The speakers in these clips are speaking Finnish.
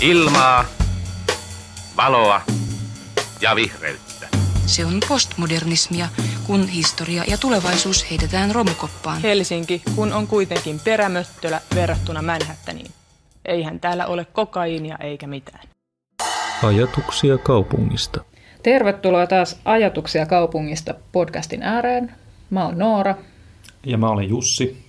Ilmaa, valoa ja vihreyttä. Se on postmodernismia, kun historia ja tulevaisuus heitetään romukoppaan. Helsinki, kun on kuitenkin perämöttölä verrattuna Manhattaniin. Eihän täällä ole kokaiinia eikä mitään. Ajatuksia kaupungista. Tervetuloa taas Ajatuksia kaupungista podcastin ääreen. Mä oon Noora. Ja mä olen Jussi.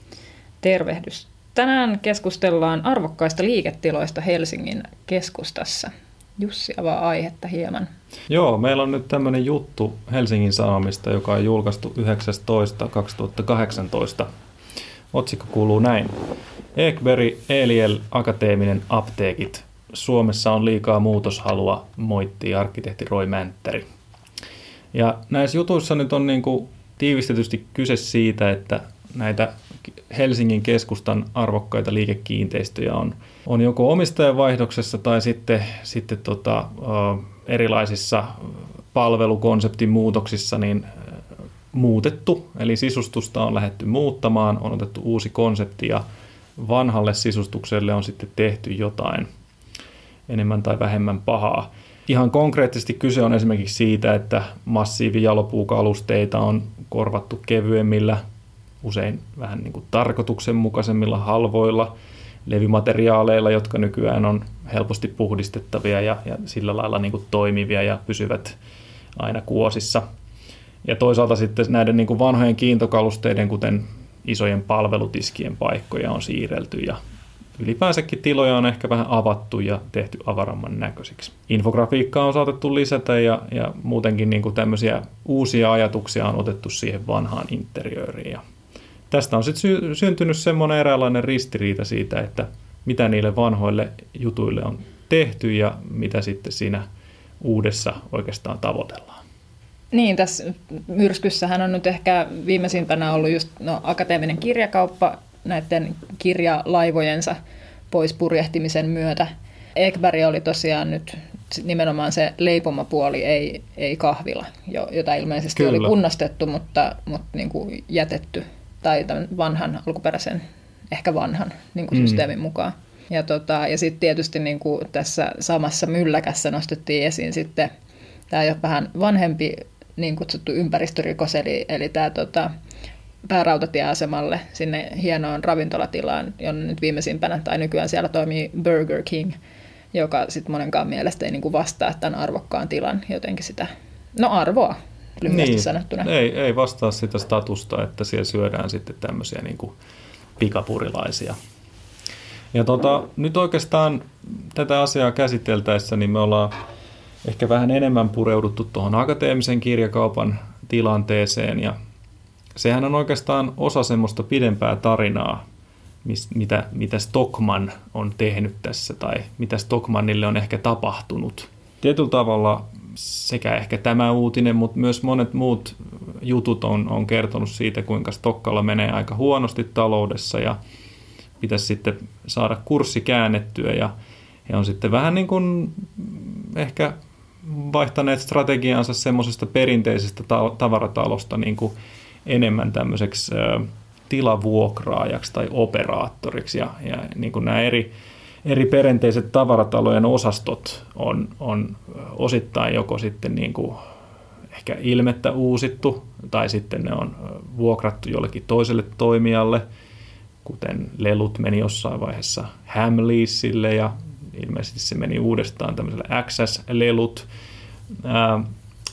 Tervehdys. Tänään keskustellaan arvokkaista liiketiloista Helsingin keskustassa. Jussi avaa aihetta hieman. Joo, meillä on nyt tämmöinen juttu Helsingin Sanomista, joka on julkaistu 19.2018. Otsikko kuuluu näin. Ekberg Eliel Akateeminen apteekit. Suomessa on liikaa muutoshalua, moittii arkkitehti Roy Mänttäri. Ja näissä jutuissa nyt on niin kuin tiivistetysti kyse siitä, että näitä Helsingin keskustan arvokkaita liikekiinteistöjä on, on joko omistajavaihdoksessa tai sitten, sitten tota, erilaisissa palvelukonseptin muutoksissa niin muutettu, eli sisustusta on lähetty muuttamaan, on otettu uusi konsepti ja vanhalle sisustukselle on sitten tehty jotain enemmän tai vähemmän pahaa. Ihan konkreettisesti kyse on esimerkiksi siitä, että massiivijalopuukalusteita on korvattu kevyemmillä usein vähän niin kuin tarkoituksenmukaisemmilla halvoilla levymateriaaleilla, jotka nykyään on helposti puhdistettavia ja, ja sillä lailla niin kuin toimivia ja pysyvät aina kuosissa. Ja toisaalta sitten näiden niin kuin vanhojen kiintokalusteiden, kuten isojen palvelutiskien paikkoja on siirrelty ja ylipäänsäkin tiloja on ehkä vähän avattu ja tehty avaramman näköisiksi. Infografiikkaa on saatettu lisätä ja, ja muutenkin niin kuin tämmöisiä uusia ajatuksia on otettu siihen vanhaan interiööriin ja tästä on sitten sy- syntynyt semmoinen eräänlainen ristiriita siitä, että mitä niille vanhoille jutuille on tehty ja mitä sitten siinä uudessa oikeastaan tavoitellaan. Niin, tässä myrskyssähän on nyt ehkä viimeisimpänä ollut just no, akateeminen kirjakauppa näiden kirjalaivojensa pois purjehtimisen myötä. Ekberg oli tosiaan nyt nimenomaan se leipomapuoli, ei, ei kahvila, jota ilmeisesti Kyllä. oli kunnostettu, mutta, mutta niin kuin jätetty tai tämän vanhan alkuperäisen, ehkä vanhan niin kuin mm. systeemin mukaan. Ja, tota, ja sitten tietysti niin kuin tässä samassa mylläkässä nostettiin esiin sitten tämä jo vähän vanhempi niin kutsuttu ympäristörikos, eli, eli tämä tota, päärautatieasemalle sinne hienoon ravintolatilaan, jonne nyt viimeisimpänä tai nykyään siellä toimii Burger King, joka sitten monenkaan mielestä ei niin kuin vastaa tämän arvokkaan tilan jotenkin sitä, no arvoa lyhyesti niin, sanottuna. Ei, ei vastaa sitä statusta, että siellä syödään sitten tämmöisiä niin kuin pikapurilaisia. Ja tota, nyt oikeastaan tätä asiaa käsiteltäessä, niin me ollaan ehkä vähän enemmän pureuduttu tuohon akateemisen kirjakaupan tilanteeseen ja sehän on oikeastaan osa semmoista pidempää tarinaa, mitä, mitä Stockman on tehnyt tässä tai mitä Stockmanille on ehkä tapahtunut. Tietyllä tavalla sekä ehkä tämä uutinen, mutta myös monet muut jutut on, on kertonut siitä, kuinka Stokkalla menee aika huonosti taloudessa ja pitäisi sitten saada kurssi käännettyä ja he on sitten vähän niin kuin ehkä vaihtaneet strategiansa semmoisesta perinteisestä tavaratalosta niin kuin enemmän tämmöiseksi tilavuokraajaksi tai operaattoriksi ja, ja niin kuin nämä eri eri perinteiset tavaratalojen osastot on, on osittain joko sitten niin kuin ehkä ilmettä uusittu tai sitten ne on vuokrattu jollekin toiselle toimijalle, kuten lelut meni jossain vaiheessa Hamleasille ja ilmeisesti se meni uudestaan tämmöiselle ää,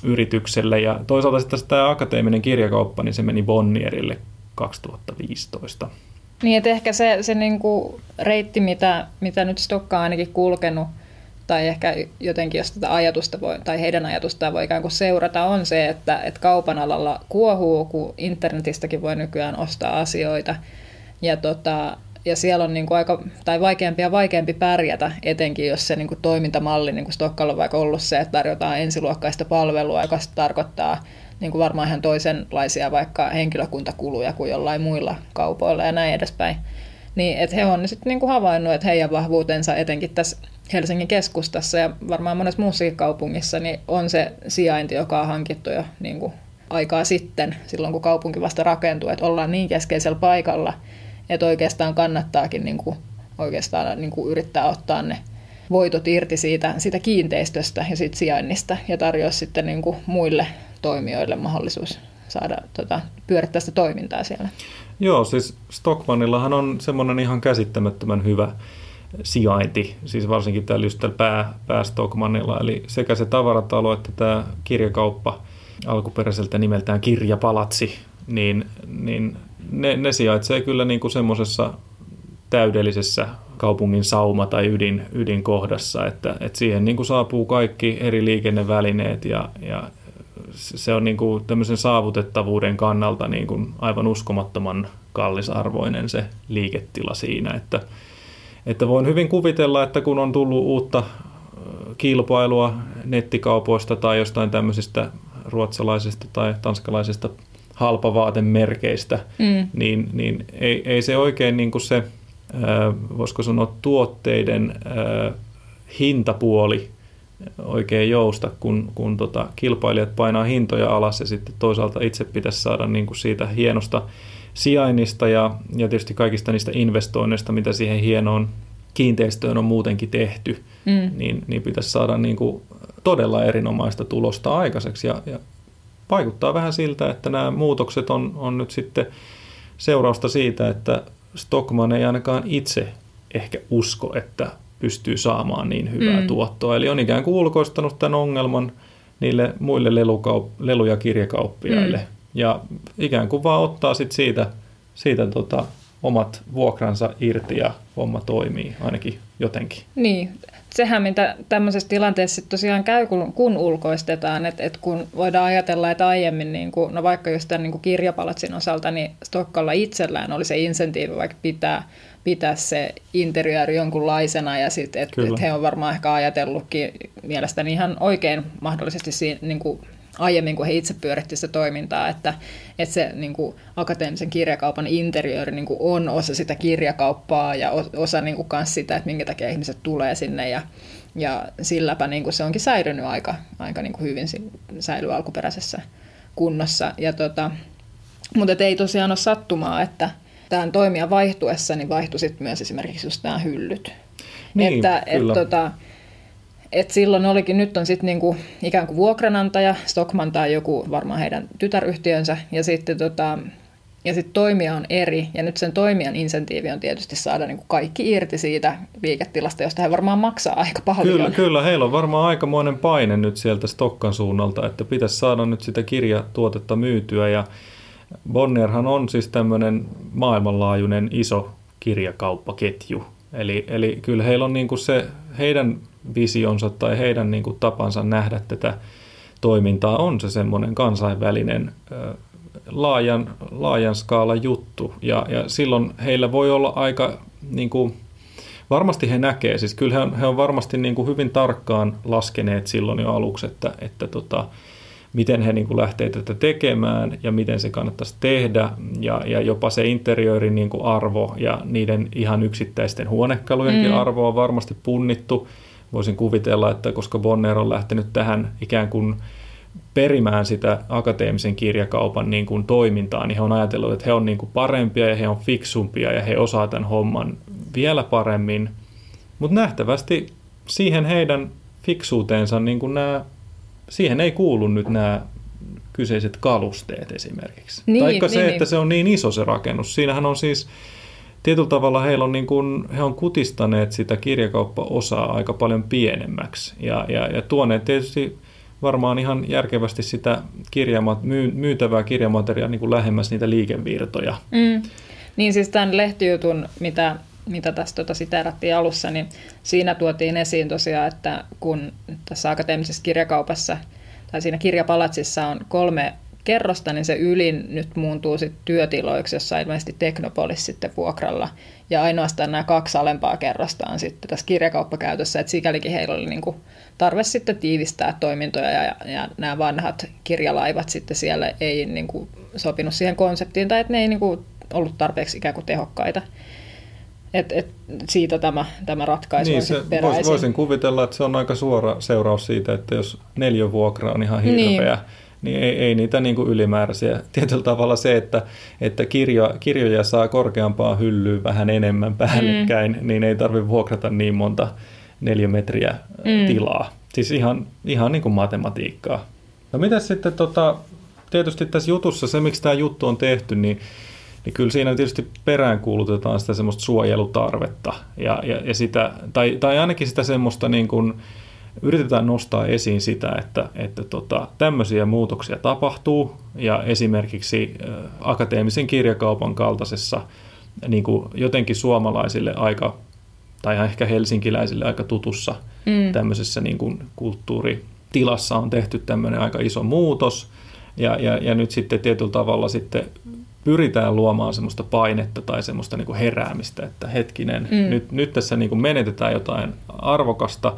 yritykselle ja toisaalta sitten tämä akateeminen kirjakauppa, niin se meni Bonnierille 2015. Niin, että ehkä se, se niinku reitti, mitä, mitä nyt Stokka on ainakin kulkenut, tai ehkä jotenkin, jos tätä ajatusta voi, tai heidän ajatustaan voi ikään kuin seurata, on se, että, että kaupan alalla kuohuu, kun internetistäkin voi nykyään ostaa asioita. Ja, tota, ja siellä on niin kuin aika, tai vaikeampi ja vaikeampi pärjätä, etenkin jos se niin kuin toimintamalli, niin kuin Stokkalla on vaikka ollut se, että tarjotaan ensiluokkaista palvelua, joka tarkoittaa niin kuin varmaan ihan toisenlaisia vaikka henkilökuntakuluja kuin jollain muilla kaupoilla ja näin edespäin. Niin, että he on sitten niin havainnut, että heidän vahvuutensa etenkin tässä Helsingin keskustassa ja varmaan monessa muussakin kaupungissa niin on se sijainti, joka on hankittu jo niin kuin aikaa sitten, silloin kun kaupunki vasta rakentuu, että ollaan niin keskeisellä paikalla, että oikeastaan kannattaakin niin kuin, oikeastaan niin kuin yrittää ottaa ne voitot irti siitä, siitä kiinteistöstä ja siitä sijainnista ja tarjoaisi sitten niin kuin muille toimijoille mahdollisuus saada tota, pyörittää sitä toimintaa siellä. Joo, siis Stockmannillahan on semmoinen ihan käsittämättömän hyvä sijainti, siis varsinkin täällä just täällä pää, pää Stockmannilla, eli sekä se tavaratalo että tämä kirjakauppa alkuperäiseltä nimeltään Kirjapalatsi, niin, niin ne, ne sijaitsee kyllä niin kuin semmoisessa täydellisessä kaupungin sauma- tai ydin, ydinkohdassa, että, että siihen niin kuin saapuu kaikki eri liikennevälineet ja, ja se on niin kuin tämmöisen saavutettavuuden kannalta niin kuin aivan uskomattoman kallisarvoinen se liiketila siinä, että, että voin hyvin kuvitella, että kun on tullut uutta kilpailua nettikaupoista tai jostain tämmöisistä ruotsalaisista tai tanskalaisista halpavaatemerkeistä, mm. niin, niin ei, ei se oikein niin kuin se, voisiko sanoa, tuotteiden hintapuoli oikein jousta, kun, kun tota, kilpailijat painaa hintoja alas ja sitten toisaalta itse pitäisi saada niin kuin siitä hienosta sijainnista ja, ja tietysti kaikista niistä investoinneista, mitä siihen hienoon kiinteistöön on muutenkin tehty, mm. niin, niin pitäisi saada niin kuin todella erinomaista tulosta aikaiseksi. Ja, ja vaikuttaa vähän siltä, että nämä muutokset on, on nyt sitten seurausta siitä, että Stockman ei ainakaan itse ehkä usko, että pystyy saamaan niin hyvää mm. tuottoa. Eli on ikään kuin ulkoistanut tämän ongelman niille muille lelukaup- lelu- ja kirjakauppiaille. Mm. Ja ikään kuin vaan ottaa sit siitä, siitä tota, omat vuokransa irti ja homma toimii ainakin jotenkin. Niin, sehän mitä tämmöisessä tilanteessa tosiaan käy, kun, kun ulkoistetaan, että, että kun voidaan ajatella, että aiemmin, niin kuin, no vaikka just tämän niin kuin kirjapalatsin osalta, niin Stokkalla itsellään oli se insentiivi vaikka pitää, pitää se interiööri jonkunlaisena, ja sitten, että, että he on varmaan ehkä ajatellutkin mielestäni ihan oikein mahdollisesti siinä, niin kuin aiemmin, kun he itse pyöritti sitä toimintaa, että, että se niin kuin, akateemisen kirjakaupan interiööri niin kuin, on osa sitä kirjakauppaa ja osa niin kuin, kans sitä, että minkä takia ihmiset tulee sinne ja, ja silläpä niin kuin, se onkin säilynyt aika, aika niin kuin, hyvin säilyy alkuperäisessä kunnossa. Ja, tota, mutta ei tosiaan ole sattumaa, että tämän toimijan vaihtuessa niin vaihtui myös esimerkiksi just nämä hyllyt. Niin, että, kyllä. Et, tota, et silloin olikin, nyt on sitten niinku ikään kuin vuokranantaja, Stockman tai joku varmaan heidän tytäryhtiönsä, ja sitten tota, ja sitten toimija on eri, ja nyt sen toimijan insentiivi on tietysti saada niin kuin kaikki irti siitä liiketilasta, josta he varmaan maksaa aika paljon. Kyllä, kyllä, heillä on varmaan aikamoinen paine nyt sieltä Stokkan suunnalta, että pitäisi saada nyt sitä kirjatuotetta myytyä, ja Bonnierhan on siis tämmöinen maailmanlaajuinen iso kirjakauppaketju, eli, eli kyllä heillä on niin kuin se heidän visionsa tai heidän niin kuin tapansa nähdä tätä toimintaa on se semmoinen kansainvälinen laajan, laajan skaalan juttu. Ja, ja silloin heillä voi olla aika, niin kuin, varmasti he näkee, siis kyllä he on, he on varmasti niin kuin hyvin tarkkaan laskeneet silloin jo aluksi, että, että tota, miten he niin kuin lähtee tätä tekemään ja miten se kannattaisi tehdä ja, ja jopa se interiöörin niin kuin arvo ja niiden ihan yksittäisten huonekalujenkin mm. arvo on varmasti punnittu. Voisin kuvitella, että koska Bonner on lähtenyt tähän ikään kuin perimään sitä akateemisen kirjakaupan niin kuin toimintaa, niin he on ajatellut, että he on niin kuin parempia ja he on fiksumpia ja he osaa tämän homman vielä paremmin. Mutta nähtävästi siihen heidän fiksuuteensa niin kuin nämä siihen ei kuulu nyt nämä kyseiset kalusteet esimerkiksi. Niin, Taikka se, niin, että niin. se on niin iso se rakennus. Siinähän on siis, tietyllä tavalla heillä on niin kuin, he on kutistaneet sitä kirjakauppaosaa aika paljon pienemmäksi. Ja, ja, ja tuoneet tietysti varmaan ihan järkevästi sitä kirjama, myy, myytävää kirjamateriaalia niin kuin lähemmäs niitä liikevirtoja. Mm. Niin siis tämän lehtijutun, mitä mitä tässä tota siteerattiin alussa, niin siinä tuotiin esiin tosiaan, että kun tässä akateemisessa kirjakaupassa tai siinä kirjapalatsissa on kolme kerrosta, niin se ylin nyt muuntuu sitten työtiloiksi, jossa ilmeisesti Teknopolis sitten vuokralla. Ja ainoastaan nämä kaksi alempaa kerrosta on sitten tässä kirjakauppakäytössä, että sikälikin heillä oli niinku tarve sitten tiivistää toimintoja ja, ja nämä vanhat kirjalaivat sitten siellä ei niinku sopinut siihen konseptiin tai että ne ei niinku ollut tarpeeksi ikään kuin tehokkaita. Et, et siitä tämä, tämä ratkaisu niin, on se, peräisin. voisin kuvitella, että se on aika suora seuraus siitä, että jos neliövuokra on ihan hirveä, niin, niin ei, ei niitä niin kuin ylimääräisiä. Tietyllä tavalla se, että, että kirjo, kirjoja saa korkeampaa hyllyä vähän enemmän päällekkäin, mm. niin ei tarvitse vuokrata niin monta neljä metriä mm. tilaa. Siis ihan, ihan niin kuin matematiikkaa. No mitä sitten, tota, tietysti tässä jutussa, se miksi tämä juttu on tehty, niin, niin kyllä siinä tietysti peräänkuulutetaan sitä semmoista suojelutarvetta ja, ja, ja sitä, tai, tai ainakin sitä semmoista niin kuin, yritetään nostaa esiin sitä, että, että tota, tämmöisiä muutoksia tapahtuu ja esimerkiksi akateemisen kirjakaupan kaltaisessa niin kuin jotenkin suomalaisille aika, tai ehkä helsinkiläisille aika tutussa mm. tämmöisessä niin kuin kulttuuritilassa on tehty tämmöinen aika iso muutos ja, ja, ja nyt sitten tietyllä tavalla sitten pyritään luomaan semmoista painetta tai semmoista niin kuin heräämistä, että hetkinen, mm. nyt, nyt tässä niin kuin menetetään jotain arvokasta,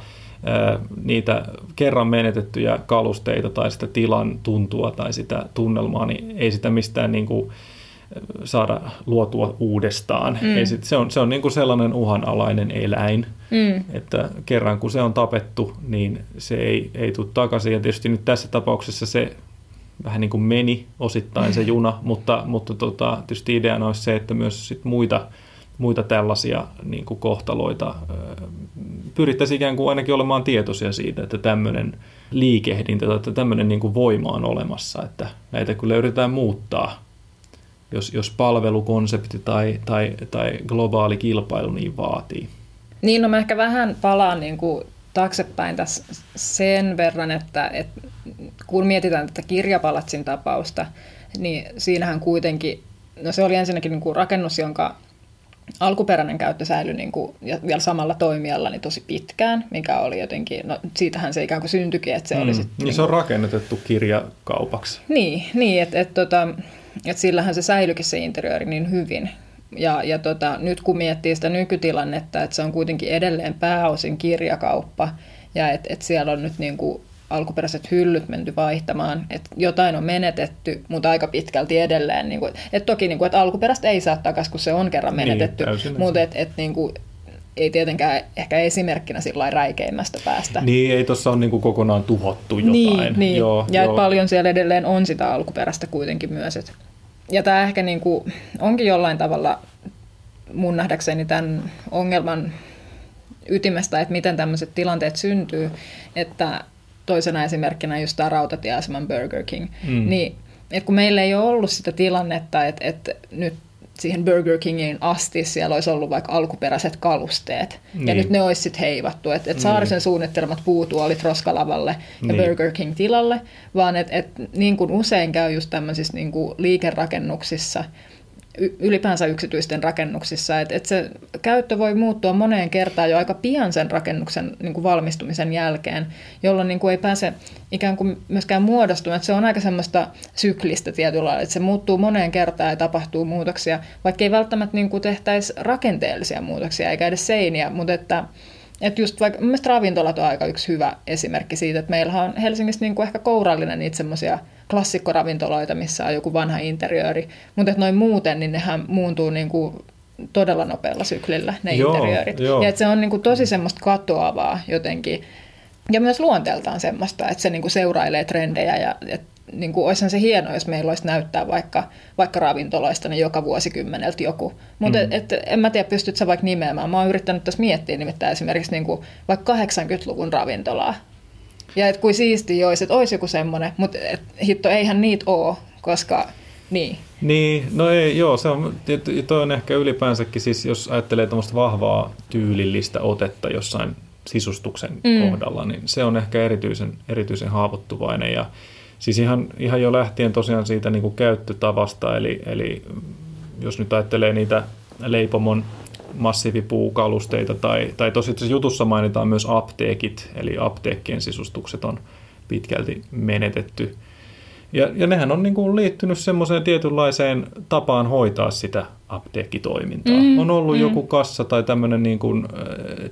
niitä kerran menetettyjä kalusteita tai sitä tilan tuntua tai sitä tunnelmaa, niin ei sitä mistään niin kuin saada luotua uudestaan. Mm. Ei sit, se on, se on niin kuin sellainen uhanalainen eläin, mm. että kerran kun se on tapettu, niin se ei, ei tule takaisin. Ja tietysti nyt tässä tapauksessa se vähän niin kuin meni osittain se juna, mutta, mutta tota, tietysti ideana olisi se, että myös sit muita, muita tällaisia niin kuin kohtaloita pyrittäisiin ikään kuin ainakin olemaan tietoisia siitä, että tämmöinen liikehdintä tai tämmöinen niin kuin voima on olemassa, että näitä kyllä yritetään muuttaa, jos, jos palvelukonsepti tai, tai, tai globaali kilpailu niin vaatii. Niin, no mä ehkä vähän palaan niin kuin taaksepäin tässä sen verran, että, että kun mietitään tätä kirjapalatsin tapausta, niin siinähän kuitenkin, no se oli ensinnäkin niin kuin rakennus, jonka alkuperäinen käyttö säilyi niin kuin, ja vielä samalla toimijalla niin tosi pitkään, mikä oli jotenkin, no siitähän se ikään kuin syntyikin, että se mm, oli sitten... Niin, niin se on rakennettu kirjakaupaksi. Niin, niin että et, tota, et sillähän se säilyikin se interiööri niin hyvin. Ja, ja tota, nyt kun miettii sitä nykytilannetta, että se on kuitenkin edelleen pääosin kirjakauppa, ja että et siellä on nyt niin kuin alkuperäiset hyllyt menty vaihtamaan, että jotain on menetetty, mutta aika pitkälti edelleen. Niin kuin, että toki niin kuin, että alkuperäistä ei saa takaisin, kun se on kerran niin, menetetty, niin, mutta et, et, niin kuin, ei tietenkään ehkä esimerkkinä sillä räikeimmästä päästä. Niin, ei tuossa ole niin kuin kokonaan tuhottu jotain. Niin, niin. Joo, ja joo. paljon siellä edelleen on sitä alkuperäistä kuitenkin myös. Et, ja tämä ehkä niin kuin, onkin jollain tavalla mun nähdäkseni tämän ongelman ytimestä, että miten tämmöiset tilanteet syntyy, että toisena esimerkkinä just tämä rautatieaseman Burger King, mm. niin että kun meillä ei ole ollut sitä tilannetta, että, että nyt siihen Burger Kingin asti siellä olisi ollut vaikka alkuperäiset kalusteet. Niin. Ja nyt ne olisi sitten heivattu. Että et Saarisen niin. suunnittelemat puutuolit Roskalavalle ja niin. Burger King tilalle, vaan että et, niin kuin usein käy just tämmöisissä niin kuin liikerakennuksissa, ylipäänsä yksityisten rakennuksissa, että, että se käyttö voi muuttua moneen kertaan jo aika pian sen rakennuksen niin kuin valmistumisen jälkeen, jolloin niin kuin ei pääse ikään kuin myöskään muodostumaan. Se on aika semmoista syklistä tietyllä lailla, että se muuttuu moneen kertaan ja tapahtuu muutoksia, vaikka ei välttämättä niin kuin tehtäisi rakenteellisia muutoksia eikä edes seiniä, mutta että että just vaikka, mielestäni ravintolat on aika yksi hyvä esimerkki siitä, että meillä on Helsingissä niin kuin ehkä kourallinen niitä semmoisia klassikkoravintoloita, missä on joku vanha interiööri, mutta että noin muuten, niin nehän muuntuu niin kuin todella nopealla syklillä ne joo, interiöörit. Joo. Ja että se on niin kuin tosi semmoista katoavaa jotenkin, ja myös luonteeltaan semmoista, että se niin kuin seurailee trendejä ja että niin kuin, olisihan se hienoa, jos meillä olisi näyttää vaikka, vaikka ravintoloista niin joka vuosikymmeneltä joku. Mutta mm. et, et, en mä tiedä, pystytkö sä vaikka nimeämään. Mä oon yrittänyt tässä miettiä nimittäin esimerkiksi niin kuin, vaikka 80-luvun ravintolaa. Ja että kuin siisti olisi, että olisi joku semmoinen, mutta et, hitto, eihän niitä ole, koska niin. Niin, no ei, joo, se on, toi on ehkä ylipäänsäkin siis, jos ajattelee tämmöistä vahvaa tyylillistä otetta jossain sisustuksen mm. kohdalla, niin se on ehkä erityisen, erityisen haavoittuvainen ja Siis ihan, ihan jo lähtien tosiaan siitä niin kuin käyttötavasta, eli, eli jos nyt ajattelee niitä leipomon massiivipuukalusteita, tai, tai tosiaan jutussa mainitaan myös apteekit, eli apteekkien sisustukset on pitkälti menetetty ja, ja nehän on niin kuin liittynyt semmoiseen tietynlaiseen tapaan hoitaa sitä apteekkitoimintaa. Mm, on ollut mm. joku kassa tai tämmöinen niin kuin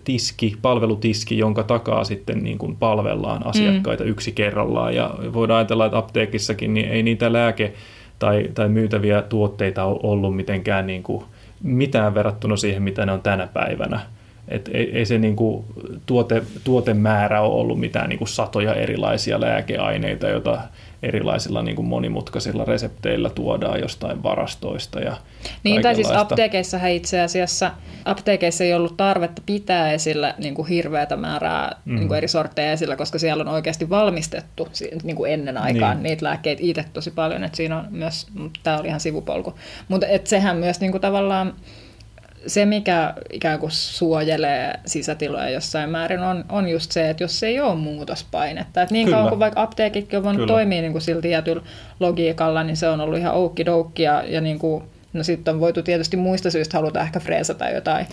tiski, palvelutiski, jonka takaa sitten niin kuin palvellaan asiakkaita mm. yksi kerrallaan. Ja voidaan ajatella, että apteekissakin niin ei niitä lääke- tai, tai myytäviä tuotteita ole ollut mitenkään niin kuin mitään verrattuna siihen, mitä ne on tänä päivänä. Et ei, ei se niin kuin tuote, tuotemäärä ole ollut mitään niin kuin satoja erilaisia lääkeaineita, joita erilaisilla niin kuin monimutkaisilla resepteillä tuodaan jostain varastoista. Ja niin, tai siis apteekeissahan itse asiassa, apteekeissa ei ollut tarvetta pitää esillä niin kuin hirveätä määrää mm. niin kuin eri sortteja esillä, koska siellä on oikeasti valmistettu niin kuin ennen aikaan niin. niitä lääkkeitä itse tosi paljon, että siinä on myös, tämä oli ihan sivupolku, mutta sehän myös niin kuin tavallaan se, mikä ikään kuin suojelee sisätiloja jossain määrin, on, on just se, että jos ei ole muutospainetta. Et niin Kyllä. kauan kuin vaikka apteekitkin on voinut Kyllä. toimia niin kuin sillä tietyllä logiikalla, niin se on ollut ihan oukki ja, ja niin kuin, no sitten on voitu tietysti muista syistä haluta ehkä freesata jotain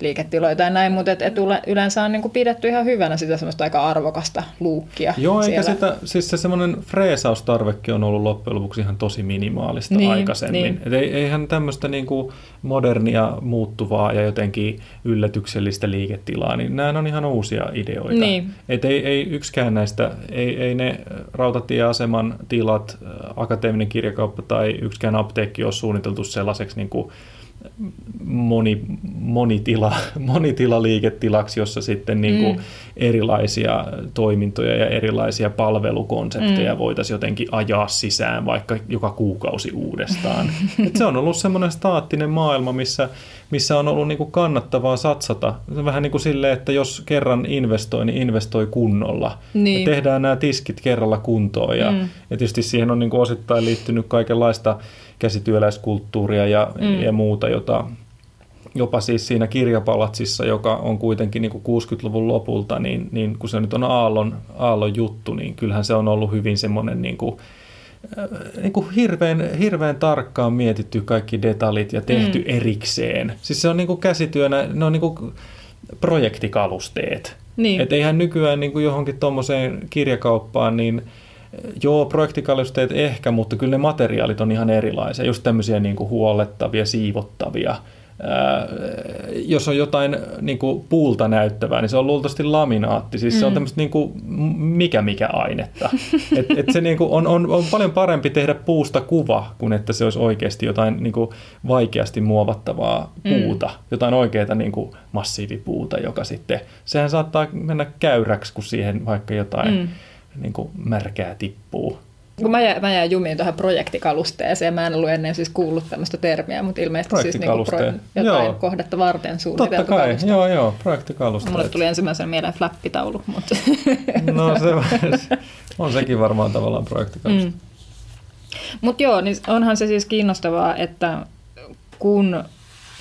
liiketiloja tai näin, mutta et, et yleensä on niinku pidetty ihan hyvänä sitä semmoista aika arvokasta luukkia Joo, siellä. eikä sitä, siis se semmoinen freesaustarvekin on ollut loppujen lopuksi ihan tosi minimaalista niin, aikaisemmin. Niin. Et ei, eihän tämmöistä niinku modernia, muuttuvaa ja jotenkin yllätyksellistä liiketilaa, niin nämä on ihan uusia ideoita. Niin. Et ei, ei yksikään näistä, ei, ei ne rautatieaseman tilat, akateeminen kirjakauppa tai yksikään apteekki ole suunniteltu sellaiseksi niin kuin moni, monitila, monitilaliiketilaksi, jossa sitten niin kuin mm. erilaisia toimintoja ja erilaisia palvelukonsepteja mm. voitaisiin jotenkin ajaa sisään vaikka joka kuukausi uudestaan. Et se on ollut semmoinen staattinen maailma, missä, missä on ollut niin kuin kannattavaa satsata. Vähän niin kuin silleen, että jos kerran investoi, niin investoi kunnolla. Niin. Ja tehdään nämä tiskit kerralla kuntoon. Ja, mm. ja tietysti siihen on niin kuin osittain liittynyt kaikenlaista käsityöläiskulttuuria ja, mm. ja muuta, jota jopa siis siinä kirjapalatsissa, joka on kuitenkin niin kuin 60-luvun lopulta, niin, niin kun se nyt on Aallon, Aallon juttu, niin kyllähän se on ollut hyvin semmoinen niin kuin, äh, niin kuin hirveän, hirveän tarkkaan mietitty kaikki detaljit ja tehty mm. erikseen. Siis se on niin kuin käsityönä, ne on niin kuin projektikalusteet. Niin. Että eihän nykyään niin kuin johonkin tuommoiseen kirjakauppaan, niin – Joo, projektikalusteet ehkä, mutta kyllä ne materiaalit on ihan erilaisia. Just tämmöisiä niin kuin huollettavia, siivottavia. Ää, jos on jotain niin kuin puulta näyttävää, niin se on luultavasti laminaatti. Siis mm. se on mm. tämmöistä niin kuin mikä mikä ainetta. Et, et se niin kuin on, on, on paljon parempi tehdä puusta kuva, kuin että se olisi oikeasti jotain niin kuin vaikeasti muovattavaa mm. puuta. Mm. Jotain oikeaa niin kuin massiivipuuta, joka sitten, sehän saattaa mennä käyräksi, kun siihen vaikka jotain... Mm niin kuin märkää tippuu. Kun mä, jään, mä jään jumiin tuohon projektikalusteeseen, mä en ollut ennen siis kuullut tämmöistä termiä, mutta ilmeisesti siis niin pro, jotain joo. kohdetta varten suunniteltu Totta kai, kaluste. joo joo, projektikalusteet. Mulle tuli ensimmäisenä mieleen flappitaulu, mutta... No se on sekin varmaan tavallaan projektikaluste. Mm. Mutta joo, niin onhan se siis kiinnostavaa, että kun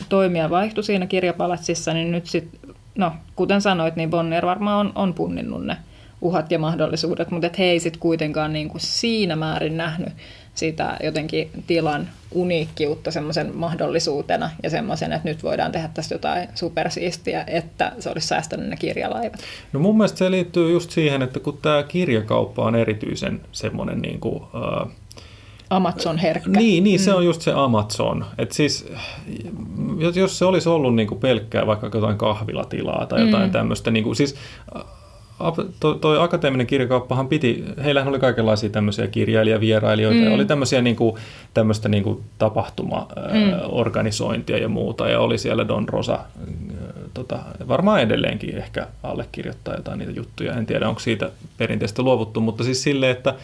toimija vaihtui siinä kirjapalatsissa, niin nyt sitten, no kuten sanoit, niin Bonnier varmaan on, on punninnut ne uhat ja mahdollisuudet, mutta et he ei sitten kuitenkaan niin kuin siinä määrin nähnyt sitä jotenkin tilan uniikkiutta semmoisen mahdollisuutena ja semmoisen, että nyt voidaan tehdä tästä jotain supersiistiä, että se olisi säästänyt ne kirjalaivat. No mun mielestä se liittyy just siihen, että kun tämä kirjakauppa on erityisen semmoinen niin kuin, äh, Amazon-herkkä. Niin, niin se mm. on just se Amazon. Et siis, jos se olisi ollut niin kuin pelkkää vaikka jotain kahvilatilaa tai jotain mm. tämmöistä, niin kuin, siis toi, toi akateeminen kirjakauppahan piti, heillähän oli kaikenlaisia tämmöisiä kirjailijavierailijoita, mm. ja oli tämmöisiä niin kuin, tämmöistä niin kuin tapahtuma-organisointia mm. ja muuta, ja oli siellä Don Rosa, tota, varmaan edelleenkin ehkä allekirjoittaa jotain niitä juttuja, en tiedä onko siitä perinteistä luovuttu, mutta siis silleen, että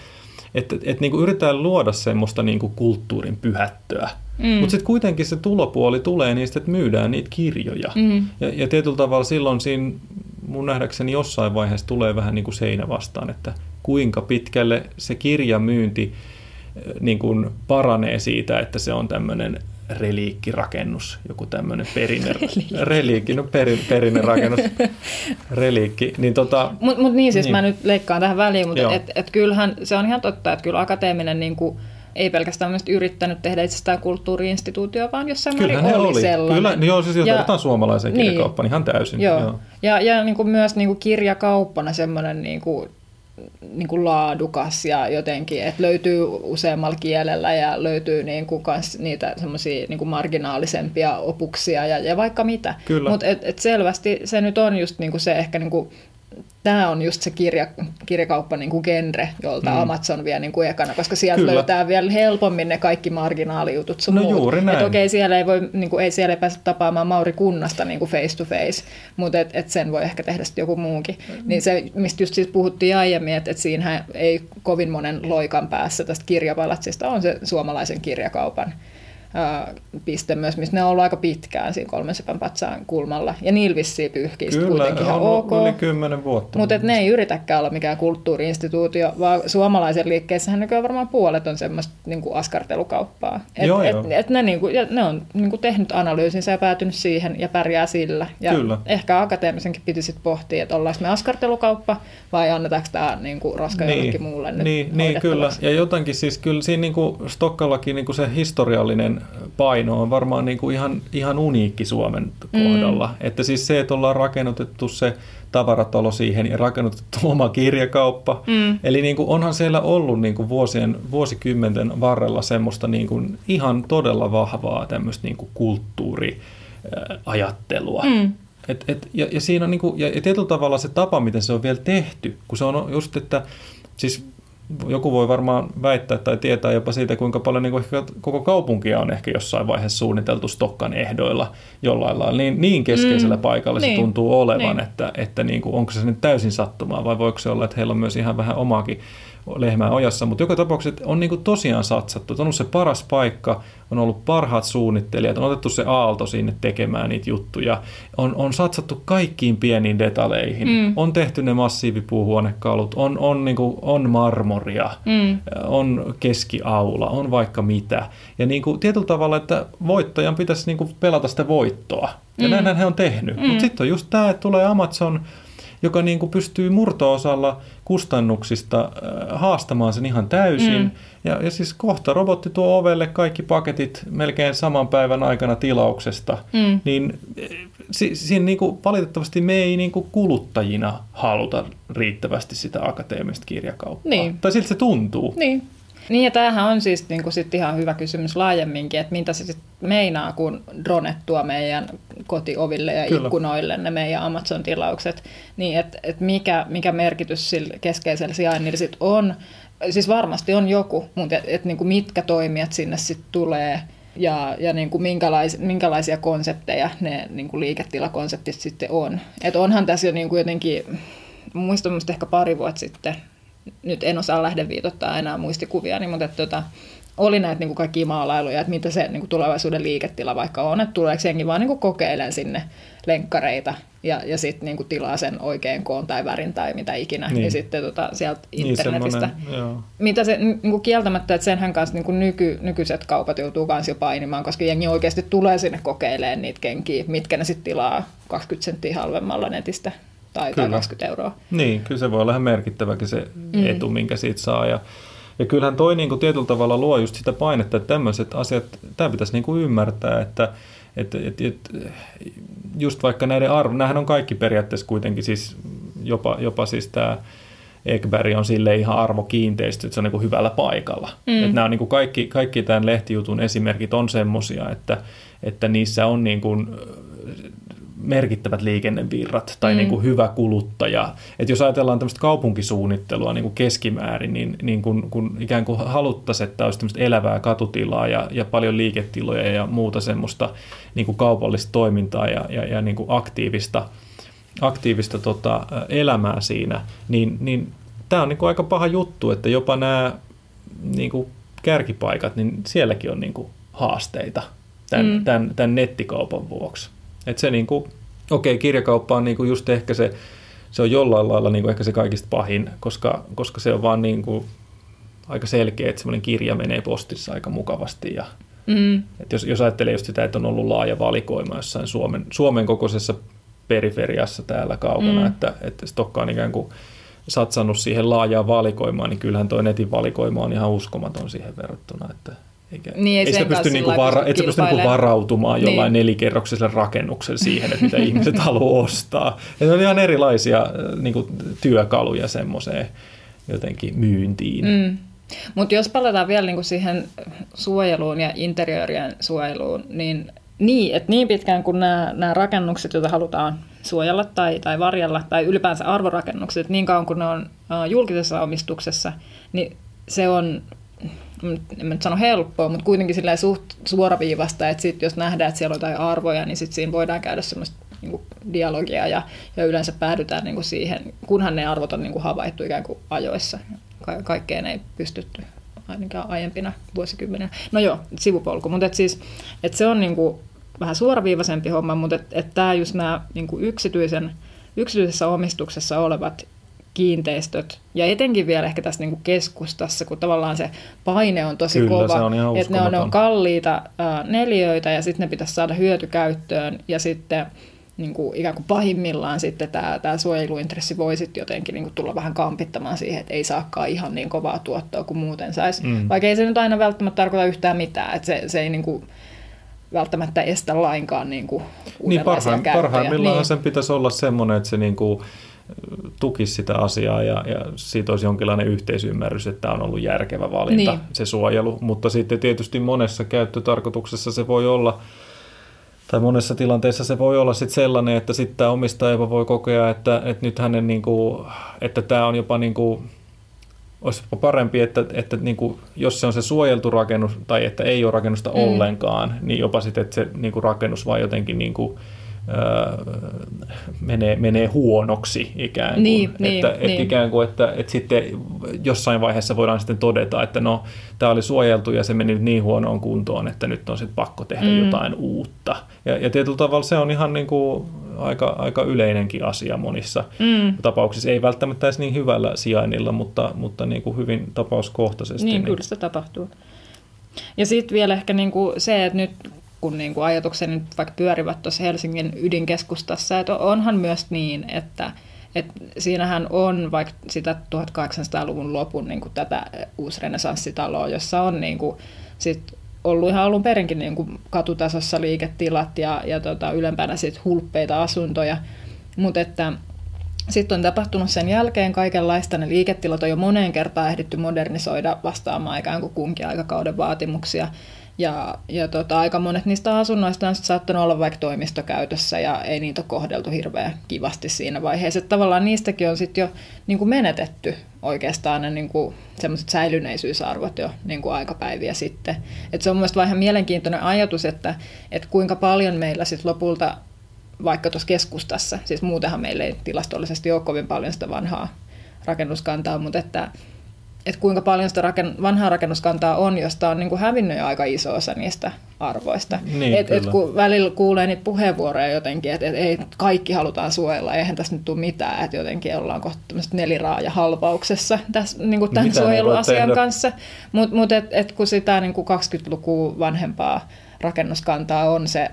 että et, niin kuin yritetään luoda semmoista niin kuin kulttuurin pyhättöä, Mm. Mutta sitten kuitenkin se tulopuoli tulee niistä, että myydään niitä kirjoja. Mm. Ja, ja tietyllä tavalla silloin siinä mun nähdäkseni jossain vaiheessa tulee vähän niin kuin seinä vastaan, että kuinka pitkälle se kirjamyynti eh, niin kuin paranee siitä, että se on tämmöinen reliikkirakennus, joku tämmöinen perinne, reliikki, no perin, perinnerakennus, reliikki. Niin tota, mutta mut niin, siis niin. mä nyt leikkaan tähän väliin, mutta et, et kyllähän se on ihan totta, että kyllä akateeminen niin kuin, ei pelkästään yrittänyt tehdä itsestään kulttuuriinstituutio, vaan jossain määrin oli, oli sellainen. Kyllä, niin joo, siis ja, suomalaiseen niin, kirjakauppaan ihan täysin. Joo. joo. Ja, ja niin kuin myös niin kuin kirjakauppana semmoinen niin kuin, niin kuin laadukas ja jotenkin, että löytyy useammalla kielellä ja löytyy niin kuin kans niitä semmoisia niin kuin marginaalisempia opuksia ja, ja vaikka mitä. Mutta et, et selvästi se nyt on just niin kuin se ehkä niin kuin tämä on just se kirja, kirjakauppa niin kuin genre, jolta mm. Amazon vie niin kuin ekana, koska sieltä Kyllä. löytää vielä helpommin ne kaikki marginaalijutut sun No muut. juuri näin. Et okei, siellä ei, voi, niin kuin, ei siellä ei pääse tapaamaan Mauri Kunnasta niin kuin face to face, mutta et, et sen voi ehkä tehdä sitten joku muukin. Niin se, mistä just siis puhuttiin aiemmin, että et siinähän ei kovin monen loikan päässä tästä kirjapalatsista on se suomalaisen kirjakaupan piste myös, missä ne on ollut aika pitkään siinä kolmen sepän patsaan kulmalla. Ja niillä vissiin pyyhkii Kyllä, kuitenkin ihan on ok. yli kymmenen vuotta. Mutta ne ei yritäkään olla mikään kulttuuriinstituutio, vaan suomalaisen liikkeessähän nykyään varmaan puolet on semmoista niinku askartelukauppaa. Et, Joo, et, joo. et ne, niinku, ja ne on niinku tehnyt analyysinsä ja päätynyt siihen ja pärjää sillä. Ja Kyllä. ehkä akateemisenkin piti sitten pohtia, että ollaanko me askartelukauppa vai annetaanko tämä niinku roska jollekin muulle nyt niin, niin kyllä. Ja jotenkin siis kyllä siinä niin kuin Stokkallakin niin kuin se historiallinen paino on varmaan niin kuin ihan, ihan uniikki Suomen kohdalla. Mm. Että siis se, että ollaan rakennutettu se tavaratalo siihen ja rakennettu oma kirjakauppa. Mm. Eli niin kuin onhan siellä ollut niin kuin vuosien, vuosikymmenten varrella semmoista niin kuin ihan todella vahvaa tämmöistä niin kuin kulttuuriajattelua. Mm. Et, et, ja, ja siinä on niinku, ja, ja tietyllä tavalla se tapa, miten se on vielä tehty, kun se on just, että siis joku voi varmaan väittää tai tietää jopa siitä, kuinka paljon niin kuin ehkä koko kaupunkia on ehkä jossain vaiheessa suunniteltu Stokkan ehdoilla jollain lailla. Niin, niin keskeisellä mm, paikalla niin, se tuntuu olevan, niin. että, että niin kuin, onko se nyt täysin sattumaa vai voiko se olla, että heillä on myös ihan vähän omaakin lehmää ojassa, mutta joka tapauksessa on niin kuin tosiaan satsattu. On ollut se paras paikka, on ollut parhaat suunnittelijat, on otettu se aalto sinne tekemään niitä juttuja, on, on satsattu kaikkiin pieniin detaleihin, mm. on tehty ne massiivipuuhuonekalut, on, on, niin kuin, on marmoria, mm. on keskiaula, on vaikka mitä. Ja niin kuin, tietyllä tavalla, että voittajan pitäisi niin kuin pelata sitä voittoa. Ja mm. näinhän he on tehnyt. Mm. Mutta sitten on just tämä, että tulee Amazon, joka niin kuin pystyy murto-osalla kustannuksista äh, haastamaan sen ihan täysin. Mm. Ja, ja siis kohta robotti tuo ovelle kaikki paketit melkein saman päivän aikana tilauksesta. Mm. Niin si, siinä niin kuin, valitettavasti me ei niin kuin kuluttajina haluta riittävästi sitä akateemista kirjakauppaa. Niin. Tai siltä se tuntuu. Niin. Niin ja tämähän on siis niin kuin sit ihan hyvä kysymys laajemminkin, että mitä se sitten meinaa, kun drone tuo meidän kotioville ja Kyllä. ikkunoille ne meidän Amazon-tilaukset, niin että et mikä, mikä merkitys sillä keskeisellä sijainnilla sit on. Siis varmasti on joku, mutta et, et niin kuin mitkä toimijat sinne sitten tulee ja, ja niin kuin minkälais, minkälaisia konsepteja ne niin kuin liiketilakonseptit sitten on. Et onhan tässä jo niin kuin jotenkin, muistan ehkä pari vuotta sitten, nyt en osaa lähdeviitottaa enää muistikuvia, niin, mutta että, tota, oli näitä niin kuin kaikkia maalailuja, että mitä se niin kuin tulevaisuuden liiketila vaikka on, että tuleeko jengi vaan niin kuin kokeilemaan sinne lenkkareita ja, ja sitten niin kuin tilaa sen oikein koon tai värin tai mitä ikinä, niin. ja sitten tota, sieltä internetistä. Niin mitä se niin kuin kieltämättä, että senhän kanssa niin kuin nyky, nykyiset kaupat joutuu myös jo painimaan, koska jengi oikeasti tulee sinne kokeilemaan niitä kenkiä, mitkä ne sitten tilaa 20 senttiä halvemmalla netistä tai, tai 20 euroa. Niin, kyllä se voi olla ihan merkittäväkin se mm. etu, minkä siitä saa. Ja, ja kyllähän toi niin kuin tietyllä tavalla luo just sitä painetta, että tämmöiset asiat, tämä pitäisi niin kuin ymmärtää, että et, et, et, just vaikka näiden arvo, nämähän on kaikki periaatteessa kuitenkin siis jopa, jopa siis tämä Ekberg on sille ihan arvokiinteistö, että se on niin kuin hyvällä paikalla. Mm. Että nämä on niin kuin kaikki, kaikki tämän lehtijutun esimerkit on semmoisia, että, että niissä on niin kuin merkittävät liikennevirrat tai mm. niin kuin hyvä kuluttaja. Et jos ajatellaan tämmöistä kaupunkisuunnittelua niin kuin keskimäärin, niin, niin kun, kun ikään kuin haluttaisiin, että olisi tämmöistä elävää katutilaa ja, ja paljon liiketiloja ja muuta semmoista niin kuin kaupallista toimintaa ja, ja, ja niin kuin aktiivista, aktiivista tota, elämää siinä, niin, niin tämä on niin kuin aika paha juttu, että jopa nämä niin kuin kärkipaikat, niin sielläkin on niin kuin haasteita tämän, mm. tämän, tämän nettikaupan vuoksi. Et se niin kuin, okei, kirjakauppa on niin kuin just ehkä se, se on jollain lailla niin kuin ehkä se kaikista pahin, koska, koska se on vaan niin kuin aika selkeä, että semmoinen kirja menee postissa aika mukavasti. Ja, mm. et jos, jos ajattelee just sitä, että on ollut laaja valikoima jossain Suomen, Suomen kokoisessa periferiassa täällä kaukana, mm. että, että Stokka on ikään kuin satsannut siihen laajaan valikoimaan, niin kyllähän tuo netin valikoima on ihan uskomaton siihen verrattuna, että eikä, niin, ei, ei sitä pysty, niinku vara, et pysty niinku varautumaan Niin. jollain nelikerroksisella rakennuksella siihen, että mitä ihmiset haluaa ostaa. Ja ne on ihan erilaisia niinku, työkaluja semmoiseen jotenkin myyntiin. Mm. Mutta jos palataan vielä niinku siihen suojeluun ja interiöörien suojeluun, niin niin, että niin pitkään kuin nämä, nämä rakennukset, joita halutaan suojella tai, tai varjella, tai ylipäänsä arvorakennukset, niin kauan kuin ne on julkisessa omistuksessa, niin se on, en mä nyt sano helppoa, mutta kuitenkin sillä suht suoraviivasta, että sit jos nähdään, että siellä on jotain arvoja, niin sit siinä voidaan käydä semmoista niin kuin dialogia ja, ja yleensä päädytään niin kuin siihen, kunhan ne arvot on niin kuin havaittu ikään kuin ajoissa. Ka- kaikkeen ei pystytty ainakaan aiempina vuosikymmeninä. No joo, sivupolku, mutta et siis, et se on niin kuin vähän suoraviivaisempi homma, mutta että et tämä just nämä niin yksityisen, yksityisessä omistuksessa olevat kiinteistöt, ja etenkin vielä ehkä tässä niin kuin keskustassa, kun tavallaan se paine on tosi Kyllä, kova, on että ne on, ne on kalliita ää, neliöitä, ja sitten ne pitäisi saada hyötykäyttöön, ja sitten niin kuin ikään kuin pahimmillaan sitten tämä, tämä suojeluintressi voi sitten jotenkin niin kuin tulla vähän kampittamaan siihen, että ei saakaan ihan niin kovaa tuottoa kuin muuten saisi. Mm. Vaikka ei se nyt aina välttämättä tarkoita yhtään mitään, että se, se ei niin kuin välttämättä estä lainkaan niin kuin Niin parhaim, parhaimmillaan Niin. sen pitäisi olla semmoinen, että se niinku tukisi sitä asiaa ja, ja siitä olisi jonkinlainen yhteisymmärrys, että tämä on ollut järkevä valinta, Niin. se suojelu. Mutta sitten tietysti monessa käyttötarkoituksessa se voi olla, tai monessa tilanteessa se voi olla sitten sellainen, että sitten tämä omistaja jopa voi kokea, että, että nyt hänen niinku, että tämä on jopa niinku, olisi parempi, että, että niin kuin, jos se on se suojeltu rakennus tai että ei ole rakennusta mm. ollenkaan, niin jopa sitten, että se niin kuin rakennus vaan jotenkin niin kuin, öö, menee, menee huonoksi ikään kuin. Niin, että, niin, että niin. ikään kuin, että, että sitten jossain vaiheessa voidaan sitten todeta, että no, tämä oli suojeltu ja se meni nyt niin huonoon kuntoon, että nyt on sitten pakko tehdä mm. jotain uutta. Ja, ja tietyllä tavalla se on ihan niin kuin aika, aika yleinenkin asia monissa mm. tapauksissa. Ei välttämättä edes niin hyvällä sijainnilla, mutta, mutta niin kuin hyvin tapauskohtaisesti. Niin, kyllä sitä tapahtuu. Ja sitten vielä ehkä niinku se, että nyt kun niinku ajatukseni nyt vaikka pyörivät tuossa Helsingin ydinkeskustassa, että onhan myös niin, että et siinähän on vaikka sitä 1800-luvun lopun niinku tätä uusrenesanssitaloa, jossa on niinku sit ollut ihan alun perinkin niinku katutasossa liiketilat ja, ja tota, ylempänä sit hulppeita asuntoja, mutta että sitten on tapahtunut sen jälkeen kaikenlaista. Ne liiketilat on jo moneen kertaan ehditty modernisoida vastaamaan ikään kuin kunkin aikakauden vaatimuksia. Ja, ja tota, aika monet niistä asunnoista on saattanut olla vaikka toimistokäytössä ja ei niitä ole kohdeltu hirveän kivasti siinä vaiheessa. Että tavallaan niistäkin on sitten jo niin kuin menetetty oikeastaan ne niin kuin semmoiset säilyneisyysarvot jo niin kuin aikapäiviä sitten. Et se on mielestäni vähän mielenkiintoinen ajatus, että, että kuinka paljon meillä sitten lopulta vaikka tuossa keskustassa, siis muutenhan meillä ei tilastollisesti ole kovin paljon sitä vanhaa rakennuskantaa, mutta että, että kuinka paljon sitä raken, vanhaa rakennuskantaa on, josta on niin kuin hävinnyt jo aika iso osa niistä arvoista. Niin, et, et kun välillä kuulee niitä puheenvuoroja jotenkin, että et, ei kaikki halutaan suojella, eihän tässä nyt tule mitään, että jotenkin ollaan kohta tämmöistä neliraaja halvauksessa tässä, niin kuin tämän Mitä suojeluasian kanssa. Mutta mut et, et kun sitä niin kuin 20-lukua vanhempaa rakennuskantaa on se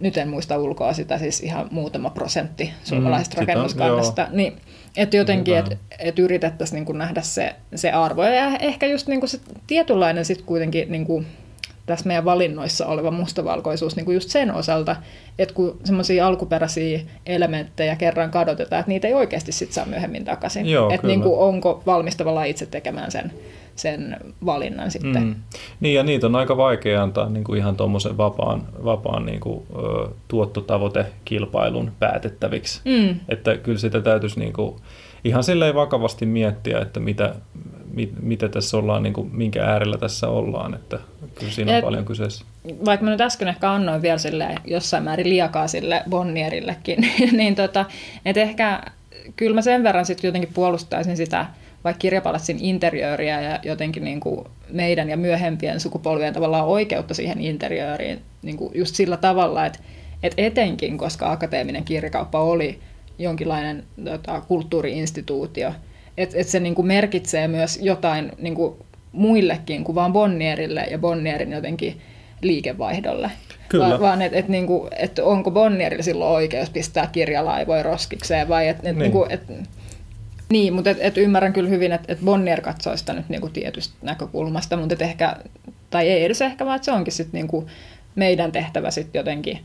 nyt en muista ulkoa sitä, siis ihan muutama prosentti suomalaisesta Mm, sitä- rakennuskannasta, niin että jotenkin, että et yritettäisiin niin nähdä se, se arvo. Ja ehkä just niin se tietynlainen sitten kuitenkin niin kuin tässä meidän valinnoissa oleva mustavalkoisuus niin kuin just sen osalta, että kun semmoisia alkuperäisiä elementtejä kerran kadotetaan, että niitä ei oikeasti sit saa myöhemmin takaisin. Että niin kuin onko valmis tavallaan itse tekemään sen, sen valinnan sitten. Mm. Niin ja niitä on aika vaikea antaa niin kuin ihan tuommoisen vapaan, vapaan niin kuin, ö, tuottotavoitekilpailun päätettäviksi. Mm. Että kyllä sitä täytyisi niin kuin, ihan silleen vakavasti miettiä, että mitä, mit, mitä tässä ollaan, niin kuin, minkä äärellä tässä ollaan. Että kyllä siinä on Et- paljon kyseessä. vaikka mä nyt äsken ehkä annoin vielä sille jossain määrin liakaa sille Bonnierillekin, niin tota, että ehkä kyllä mä sen verran sitten jotenkin puolustaisin sitä vaikka kirjapalatsin interiööriä ja jotenkin niin kuin meidän ja myöhempien sukupolvien tavallaan oikeutta siihen interiööriin niin kuin just sillä tavalla, että, että etenkin, koska akateeminen kirjakauppa oli jonkinlainen tota, kulttuuriinstituutio, että, että se niin kuin merkitsee myös jotain niin kuin muillekin kuin vaan Bonnierille ja Bonnierin jotenkin liikevaihdolle. Kyllä. Va- vaan että et, niinku, et onko Bonnierilla silloin oikeus pistää kirjalaivoja roskikseen vai että et, Niin. niinku, et, niin, mutta et, et ymmärrän kyllä hyvin, että et Bonnier katsoo sitä nyt niinku tietystä näkökulmasta, mutta ehkä, tai ei edes ehkä, vaan se onkin sitten niinku meidän tehtävä sitten jotenkin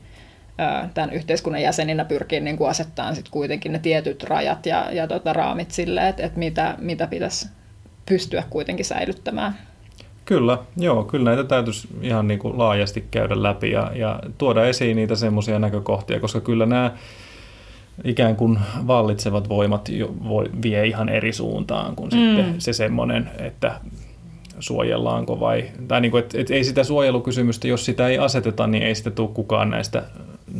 tämän yhteiskunnan jäseninä pyrkii niinku asettamaan sit kuitenkin ne tietyt rajat ja, ja tota raamit sille, että et mitä, mitä pitäisi pystyä kuitenkin säilyttämään. Kyllä, joo, kyllä näitä täytyisi ihan niin kuin laajasti käydä läpi ja, ja tuoda esiin niitä semmoisia näkökohtia, koska kyllä nämä ikään kuin vallitsevat voimat jo voi, vie ihan eri suuntaan kuin mm. sitten se semmoinen, että suojellaanko vai, tai niin kuin, että, että ei sitä suojelukysymystä, jos sitä ei aseteta, niin ei sitä tule kukaan näistä,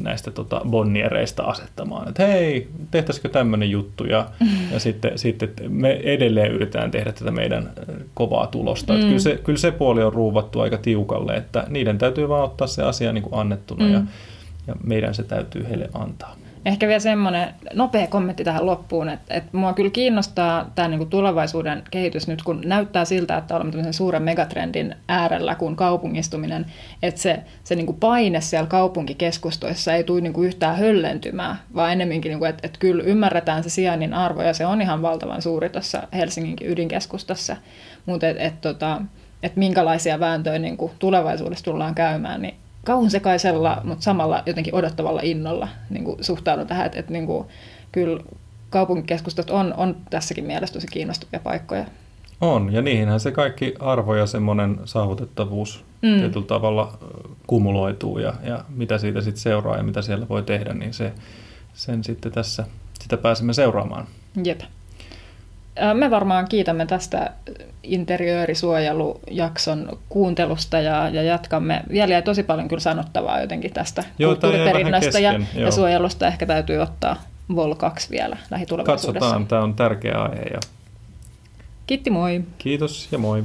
näistä tota bonniereista asettamaan, että hei, tehtäisikö tämmöinen juttu, ja, mm. ja sitten, sitten me edelleen yritetään tehdä tätä meidän kovaa tulosta. Mm. Että kyllä, se, kyllä se puoli on ruuvattu aika tiukalle, että niiden täytyy vaan ottaa se asia niin kuin annettuna, mm. ja, ja meidän se täytyy heille antaa. Ehkä vielä semmoinen nopea kommentti tähän loppuun, että, että mua kyllä kiinnostaa tämä niin kuin tulevaisuuden kehitys nyt, kun näyttää siltä, että olemme tämmöisen suuren megatrendin äärellä kuin kaupungistuminen, että se, se niin kuin paine siellä kaupunkikeskustoissa ei tule niin kuin yhtään höllentymään, vaan ennemminkin, niin kuin, että, että kyllä ymmärretään se sijainnin arvo ja se on ihan valtavan suuri tuossa Helsinginkin ydinkeskustassa, mutta että et, tota, et minkälaisia vääntöjä niin kuin tulevaisuudessa tullaan käymään, niin kauhun sekaisella, mutta samalla jotenkin odottavalla innolla niin kuin suhtaudun tähän, että, että niin kuin, kyllä kaupunkikeskustat on, on tässäkin mielessä tosi kiinnostavia paikkoja. On, ja niihinhän se kaikki arvo ja semmoinen saavutettavuus mm. tietyllä tavalla kumuloituu ja, ja mitä siitä sitten seuraa ja mitä siellä voi tehdä, niin se, sen sitten tässä, sitä pääsemme seuraamaan. Jep. Me varmaan kiitämme tästä interiöörisuojelujakson kuuntelusta ja, ja jatkamme. Vielä jäi tosi paljon kyllä sanottavaa jotenkin tästä Joo, kulttuuriperinnöstä ja, ja suojelusta. Ehkä täytyy ottaa Vol 2 vielä lähitulevaisuudessa. Katsotaan, tämä on tärkeä aihe. Ja... Kiitti, moi. Kiitos ja moi.